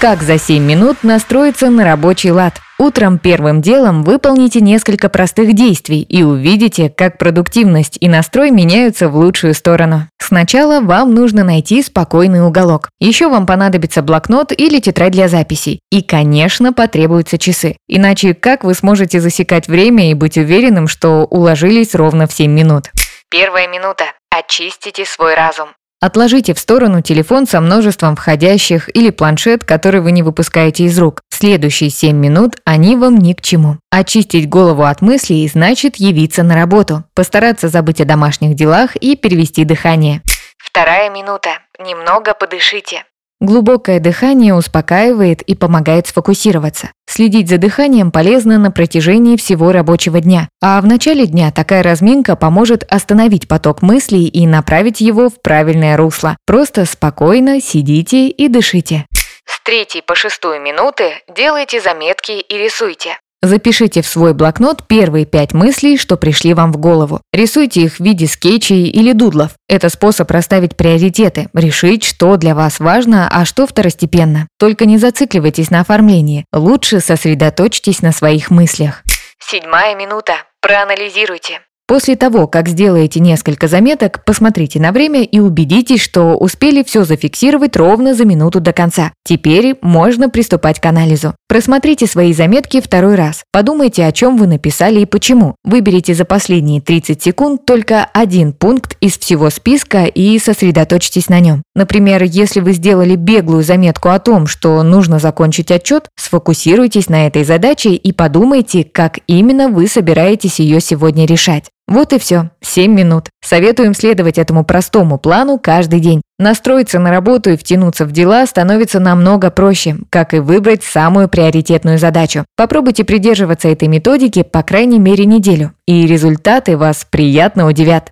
Как за 7 минут настроиться на рабочий лад? Утром первым делом выполните несколько простых действий и увидите, как продуктивность и настрой меняются в лучшую сторону. Сначала вам нужно найти спокойный уголок. Еще вам понадобится блокнот или тетрадь для записей. И, конечно, потребуются часы. Иначе как вы сможете засекать время и быть уверенным, что уложились ровно в 7 минут? Первая минута. Очистите свой разум. Отложите в сторону телефон со множеством входящих или планшет, который вы не выпускаете из рук. Следующие 7 минут они вам ни к чему. Очистить голову от мыслей значит явиться на работу, постараться забыть о домашних делах и перевести дыхание. Вторая минута. Немного подышите. Глубокое дыхание успокаивает и помогает сфокусироваться. Следить за дыханием полезно на протяжении всего рабочего дня, а в начале дня такая разминка поможет остановить поток мыслей и направить его в правильное русло. Просто спокойно сидите и дышите. С третьей по шестую минуты делайте заметки и рисуйте. Запишите в свой блокнот первые пять мыслей, что пришли вам в голову. Рисуйте их в виде скетчей или дудлов. Это способ расставить приоритеты, решить, что для вас важно, а что второстепенно. Только не зацикливайтесь на оформлении. Лучше сосредоточьтесь на своих мыслях. Седьмая минута. Проанализируйте. После того, как сделаете несколько заметок, посмотрите на время и убедитесь, что успели все зафиксировать ровно за минуту до конца. Теперь можно приступать к анализу. Просмотрите свои заметки второй раз. Подумайте, о чем вы написали и почему. Выберите за последние 30 секунд только один пункт из всего списка и сосредоточьтесь на нем. Например, если вы сделали беглую заметку о том, что нужно закончить отчет, сфокусируйтесь на этой задаче и подумайте, как именно вы собираетесь ее сегодня решать. Вот и все. 7 минут. Советуем следовать этому простому плану каждый день. Настроиться на работу и втянуться в дела становится намного проще, как и выбрать самую приоритетную задачу. Попробуйте придерживаться этой методики по крайней мере неделю, и результаты вас приятно удивят.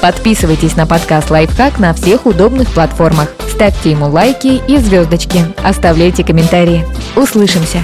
Подписывайтесь на подкаст «Лайфхак» на всех удобных платформах. Ставьте ему лайки и звездочки. Оставляйте комментарии. Услышимся!